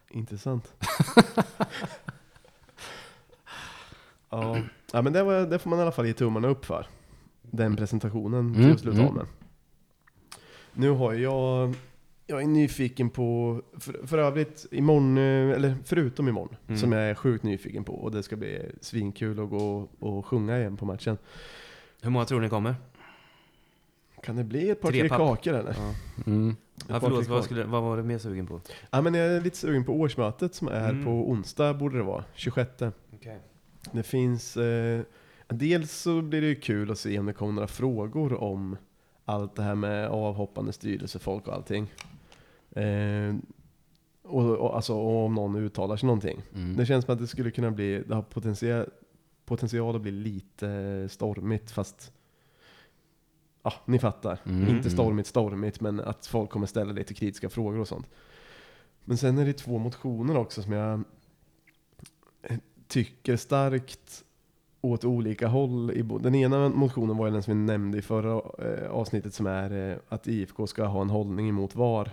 Intressant. (laughs) ja. ja, men det, var, det får man i alla fall ge tummarna upp för. Den presentationen till
Mm,
att sluta
mm.
av med. Nu har jag, jag är nyfiken på, för, för övrigt imorgon, eller förutom imorgon,
Mm.
som jag är sjukt nyfiken på och det ska bli svinkul att gå och sjunga igen på matchen.
Hur många tror ni kommer?
Kan det bli ett par
Tre
tre
papp.
kakor eller?
Ja,
Mm.
Ja förlåt, vad, skulle, vad var du mer sugen på?
Ja men jag är lite sugen på årsmötet som är
Mm.
på onsdag borde det vara, 26.
Okay.
Det finns, eh, dels så blir det ju kul att se om det kommer några frågor om allt det här med avhoppande styrelsefolk och allting. Eh, och, och, alltså och om någon uttalar sig någonting.
Mm.
Det känns som att det skulle kunna bli, det har potential, potential att bli lite stormigt fast Ja, ni fattar.
Mm.
Inte stormigt stormigt, men att folk kommer ställa lite kritiska frågor och sånt. Men sen är det två motioner också som jag eh, tycker starkt åt olika håll. I den ena motionen var ju den som vi nämnde i förra eh, avsnittet som är eh, att IFK ska ha en hållning emot VAR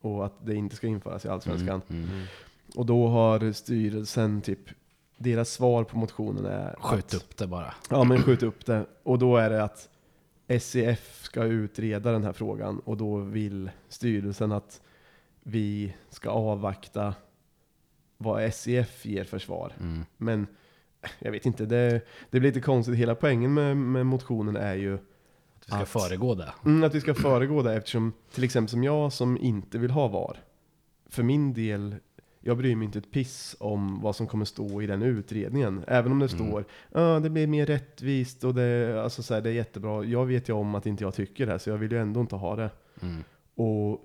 och att det inte ska införas i Allsvenskan.
Mm. Mm.
Och då har styrelsen typ, deras svar på motionen är
Skjut
att,
upp det bara.
Ja men skjut upp det. Och då är det att SEF ska utreda den här frågan och då vill styrelsen att vi ska avvakta vad SEF ger för svar.
Mm.
Men jag vet inte, det, det blir lite konstigt. Hela poängen med, med motionen är ju
Du ska
Att-
föregå det.
Mm, att vi ska föregå det eftersom till exempel som jag som inte vill ha VAR. För min del, jag bryr mig inte ett piss om vad som kommer stå i den utredningen. Även om det
Mm.
står ja det blir mer rättvist och det, alltså så här, det är jättebra. Jag vet ju om att inte jag tycker det, så jag vill ju ändå inte ha det.
Mm.
Och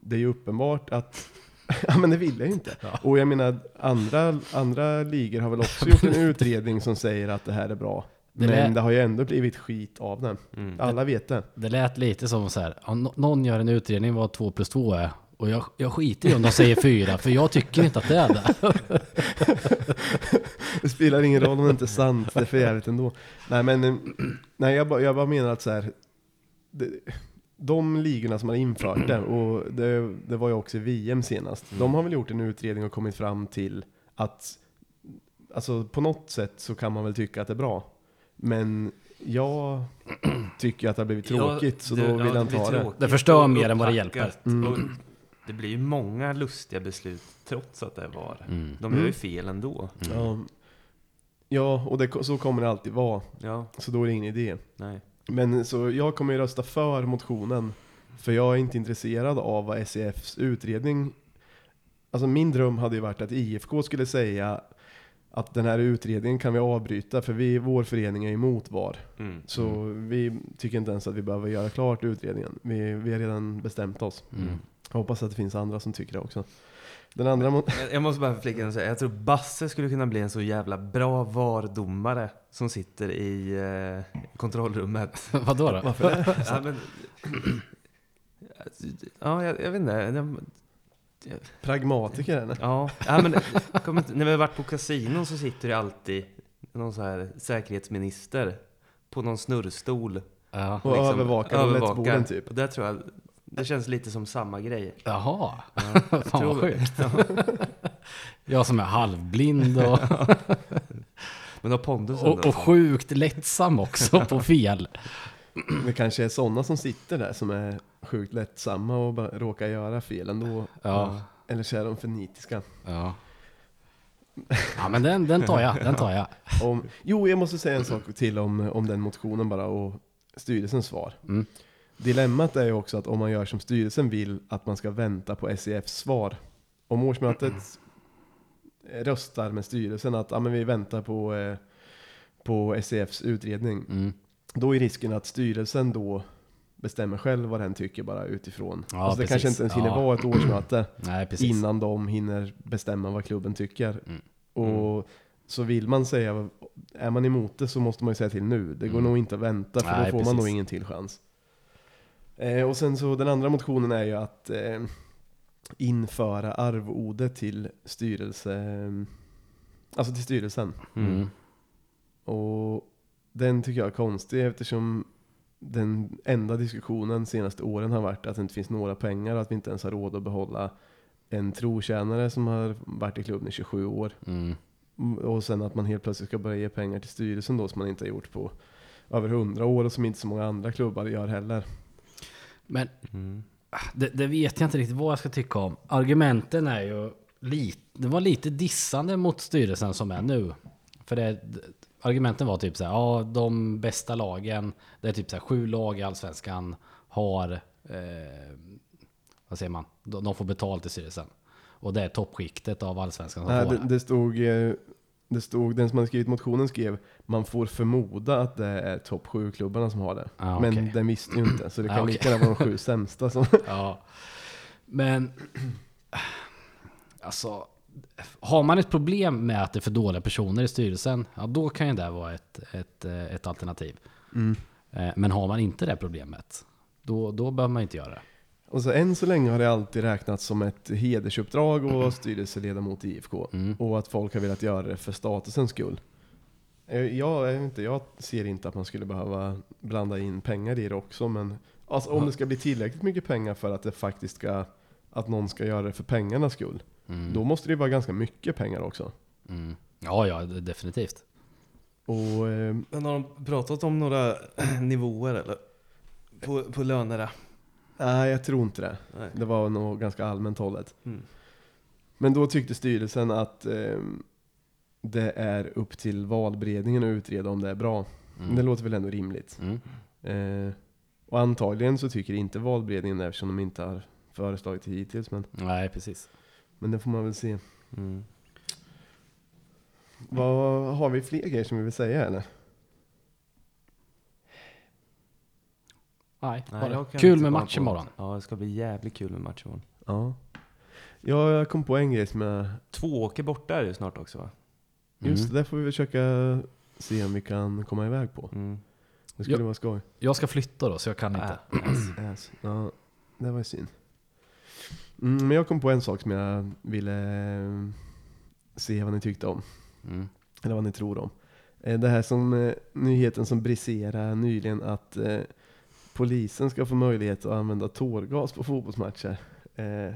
det är ju uppenbart att (laughs) Ja men det vill jag ju inte.
Ja.
Och jag menar andra, andra ligor har väl också gjort en utredning som säger att det här är bra.
Det
Men
lär-
det har ju ändå blivit skit av den.
Mm.
Alla vet det.
Det lät lite som så här, någon gör en utredning vad 2 plus 2 är. Och jag, jag skiter i om de säger 4, för jag tycker inte att det är det. (laughs)
Det spelar ingen roll om det inte är sant, det är för jävligt ändå. Nej men, eh, nej jag bara, jag bara menar att så här, det, de ligorna som har infört det, och det, det var ju också i VM senast, de har väl gjort en utredning och kommit fram till att, alltså på något sätt så kan man väl tycka att det är bra. Men jag tycker att det har blivit tråkigt, så
det-
då vill
ja,
jag inte ha det.
Det förstör mer än vad det hjälper.
Mm.
Det blir ju många lustiga beslut trots att det var.
Mm.
De gör ju
Mm.
fel ändå.
Ja, ja och det, så kommer det alltid vara,
Ja,
så då är det ingen idé.
nej.
Men så jag kommer ju rösta för motionen. För jag är inte intresserad av vad SEFs utredning alltså min dröm hade ju varit att IFK skulle säga att den här utredningen kan vi avbryta för vi, vår förening är emot VAR.
Mm.
Så vi tycker inte ens att vi behöver göra klart utredningen. Vi, vi har redan bestämt oss.
Mm.
Jag hoppas att det finns andra som tycker det också. Den andra
Jag- måste bara flika in och säga, jag tror Basse skulle kunna bli en så jävla bra VAR-domare som sitter i eh, kontrollrummet. (laughs)
Vadå då?
Varför det? (laughs)
ja, men, (clears throat) ja, jag, jag vet inte. Jag-
Pragmatiker eller?
Ja, ja men inte, när vi har varit på kasinon så sitter det alltid någon så här säkerhetsminister på någon snurrstol.
Ja.
Och övervakar roulettborden typ.
Och där tror jag, det känns lite som samma grej.
Jaha,
Ja, (laughs)
fan vad
tror-
sjukt. (laughs) Jag som är halvblind och, (laughs)
Men har pondusen
och, och sjukt lättsam också på fel.
Det kanske är sådana som sitter där som är sjukt lättsamma och bara råkar göra fel ändå.
Ja,
Eller så är de för nitiska.
ja. Ja men den, den tar jag, den tar jag.
Om, jo, jag måste säga en sak till om, om den motionen bara och styrelsens svar.
Mm.
Dilemmat är ju också att om man gör som styrelsen vill, att man ska vänta på SEFs svar. Om årsmötet röstar med styrelsen att ah, men vi väntar på, eh, på SEFs utredning,
Mm.
då är risken att styrelsen då bestämmer själv vad den tycker bara utifrån.
Ja,
alltså det
precis.
kanske inte ens hinner
Ja.
vara ett årsmöte (clears throat)
Nej
innan de hinner bestämma vad klubben tycker.
Mm.
Och så vill man säga, är man emot det så måste man ju säga till nu. Det går
Mm.
nog inte att vänta för
Nej,
då får man
precis.
nog ingen till chans. Eh, och sen så den andra motionen är ju att eh, införa arvode till styrelse, alltså till styrelsen.
Mm.
Och den tycker jag är konstig eftersom den enda diskussionen de senaste åren har varit att det inte finns några pengar och att vi inte ens har råd att behålla en trotjänare som har varit i klubben i 27 år.
Mm.
Och sen att man helt plötsligt ska börja ge pengar till styrelsen då som man inte har gjort på över 100 år och som inte så många andra klubbar gör heller.
Men
Mm.
det, det vet jag inte riktigt vad jag ska tycka om. Argumenten är ju lite, det var lite dissande mot styrelsen som är nu. För det, argumenten var typ så här, ja de bästa lagen, det är typ så här sju lag i Allsvenskan har, eh, vad säger man, de, de får betalt i styrelsen. Och det är toppskiktet av Allsvenskan som
Nej,
får
det, det, stod, eh, det stod, den som hade skrivit motionen skrev man får förmoda att det är topp 7-klubbarna som har det.
Ah,
Men
okej.
den visste ju inte, så det
Ah,
kan
okej.
lika gärna vara de sju (laughs) sämsta som...
Ja. Men alltså, har man ett problem med att det är för dåliga personer i styrelsen, ja då kan ju det vara ett, ett, ett alternativ.
Mm.
Eh, Men har man inte det problemet, då, då behöver man inte göra det.
Och så än så länge har det alltid räknats som ett hedersuppdrag att vara styrelseledamot i IFK.
Mm.
Och att folk har velat göra det för statusens skull. Eh, Jag, inte, jag ser inte att man skulle behöva blanda in pengar i det också, men alltså, om det ska bli tillräckligt mycket pengar för att det faktiskt ska, att någon ska göra det för pengarnas skull,
Mm.
då måste det ju vara ganska mycket pengar också.
Mm. Ja, ja, definitivt.
Och eh,
Men har de pratat om några (clears throat) nivåer eller? På, på lönerna?
Nej, jag tror inte det.
Nej.
Det var nog ganska allmänt hållet.
Mm.
Men då tyckte styrelsen att eh, det är upp till valberedningen att utreda om det är bra.
Mm.
Det låter väl ändå rimligt.
Mm.
Eh, och antagligen så tycker inte valberedningen det eftersom de inte har föreslagit det hittills. Men,
Nej, precis.
men det får man väl se.
Mm.
Vad Har vi fler grejer som vi vill säga eller?
Nej,
Nej,
bara.
jag kan
Kul
inte
med
komma
match
på
imorgon.
något. Ja, det ska bli jävligt kul med match imorgon.
Ja. Ja, jag kom på en grej som jag...
Två åker borta är det ju snart också va?
Just
Mm.
det, där får vi försöka se om vi kan komma iväg på.
Mm.
Det skulle
Ja.
vara skoj.
Jag ska flytta då, så jag kan inte.
Äh, ass.
Ass. Ja, det var ju synd. Mm, men jag kom på en sak som jag ville eh, se vad ni tyckte om.
Mm.
Eller vad ni tror om. Eh, Det här som eh, nyheten som briserade nyligen att eh, polisen ska få möjlighet att använda tårgas på fotbollsmatcher. Eh,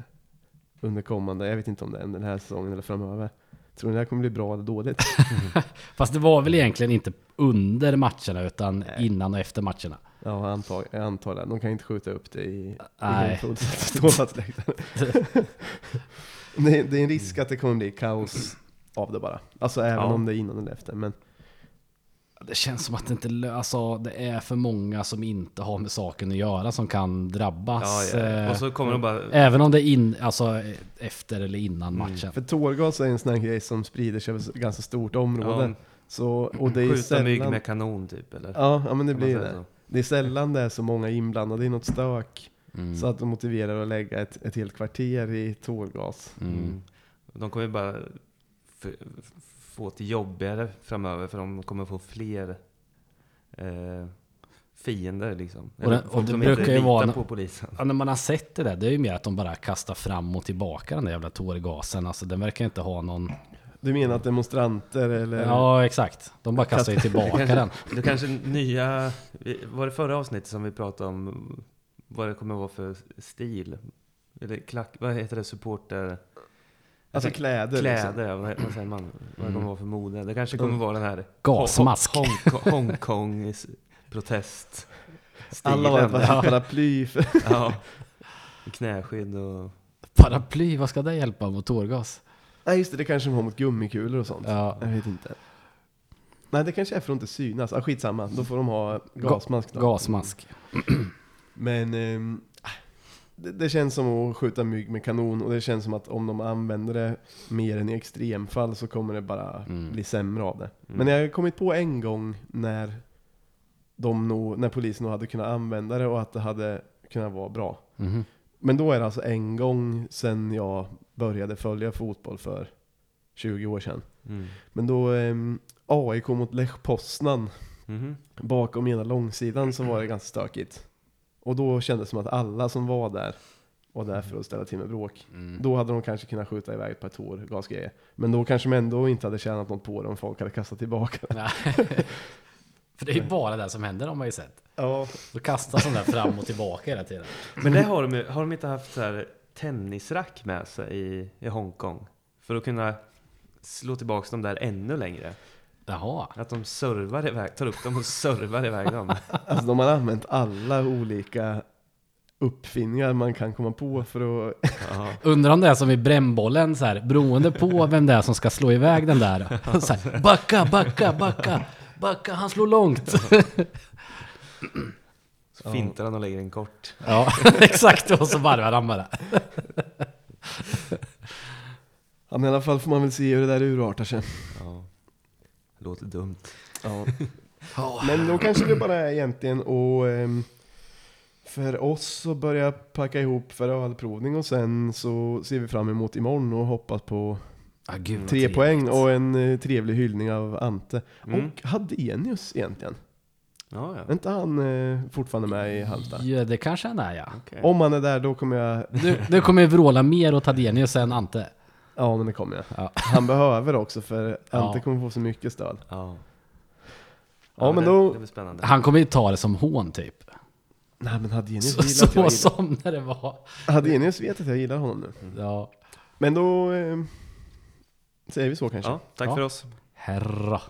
under kommande, jag vet inte om det är den här säsongen eller framöver. Tror ni det här kommer bli bra eller dåligt? (laughs)
Fast det var väl egentligen inte under matcherna, utan
Nej.
innan och efter matcherna.
Ja, jag antar, jag antar det. De kan inte skjuta upp det i, i
Nej. (laughs)
det, det är en risk att det kommer bli kaos av det bara. Alltså även
Ja.
om det är innan eller efter. Men
Det känns som att det inte alltså, det är för många som inte har med saken att göra som kan drabbas.
Ja, ja.
eh,
Och så kommer de bara...
Även om det är in, alltså, efter eller innan matchen.
För tårgas är en sån här grej som sprider sig över ett ganska stort område.
Ja,
Så, och det är
skjuta mygg
sällan...
med kanon typ eller?
Ja, ja, men det blir det.
så?
Det är sällan det är så många inblandade i något stök.
Mm.
Så att de motiverar att lägga ett, ett helt kvarter i tårgas.
Mm.
Mm. De kommer ju bara få det jobbigare framöver för de kommer få fler eh, fiender liksom.
Och det-
Eller
och det
som
brukar
inte
ju vara-
på polisen.
Ja, när man har sett det där, det är ju mer att de bara kastar fram och tillbaka den där jävla tårgasen. Alltså den verkar inte ha någon...
Du menar att demonstranter eller...
Ja, exakt. De bara kastar ju tillbaka (laughs) den.
Det kanske nya, var det förra avsnittet som vi pratade om vad det kommer vara för stil? Eller klack, vad heter det, supporter?
Alltså kläder.
Kläder,
Liksom.
ja, vad, vad säger man? Vad det
Mm.
kommer vara för mode? Det kanske kommer vara den här
Gasmask.
Hong- Hongkong, Hongkong protest
Alla har ett paraply. För... (laughs)
Ja. Knäskydd och...
Paraply, vad ska det hjälpa mot tårgas?
Nej just det, det kanske de har mot gummikulor och sånt.
Ja.
Jag vet inte. Nej det kanske är för att inte synas. Ah, skitsamma, då får de ha gasmask då.
Gasmask.
Men ehm, det, det känns som att skjuta mygg med kanon och det känns som att om de använder det mer än i extremfall så kommer det bara
Mm.
bli sämre av det.
Mm.
Men jag har kommit på en gång när, de nog, när polisen nog hade kunnat använda det och att det hade kunnat vara bra.
Mhm.
Men då är det alltså en gång sedan jag började följa fotboll för 20 år sedan.
Mm.
Men då ehm, AIK mot Lech Poznan
Mhm.
bakom ena långsidan så var det ganska stökigt. Och då kändes det som att alla som var där var där för att ställa till med bråk.
Mm.
Då hade de kanske kunnat skjuta iväg ett par tårgasgrejer. Men då kanske de ändå inte hade tjänat något på det om folk hade kastat tillbaka det.
Nej. (laughs) För det är ju bara det som händer har man ju sett.
Ja,
Då kastas de där fram och tillbaka hela tiden.
Men det har de har de inte haft så här tennisrack med sig i, i Hongkong? För att kunna slå tillbaka dem där ännu längre.
Jaha.
Att de servar iväg, tar upp dem och servar iväg dem. (laughs)
alltså de har använt alla olika uppfinningar man kan komma på för att...
Ja.
Undrar om det är som i brännbollen så här, beroende på vem det är som ska slå iväg den där. Så här, backa, backa, backa, backa, han slår långt.
Så fintar han och lägger en kort.
Ja, (laughs) exakt. Och så varvar han bara.
Ja, men i alla fall får man väl se hur det där urartar sig.
Låter dumt. (laughs)
Ja. Men då kanske det bara är egentligen och ehm, för oss att börja packa ihop för ölprovning och sen så ser vi fram emot imorgon och hoppas på
Ah, gud, vad
tre
trevligt.
poäng och en eh, trevlig hyllning av Ante.
Mm.
Och Hadenius egentligen.
Ja,
Är
ja.
inte han eh, fortfarande med i Halmstad?
Ja, det kanske han är ja.
Okej.
Om han är där då kommer jag...
Du, du kommer vråla mer åt Hadenius än Ante.
Ja men det kommer jag.
Ja.
Han behöver också för Ante
Ja.
kommer få så mycket stöd.
Ja.
Ja, men
det,
då-
Det blir spännande.
Han kommer ju ta det som hån typ.
Nej men Hadenius
Så,
gillar att jag
så
gillar.
som när det var.
Hadenius vet att jag gillar honom nu.
Ja.
Men då eh, säger vi så kanske.
Ja, tack
Ja.
för oss.
Herra.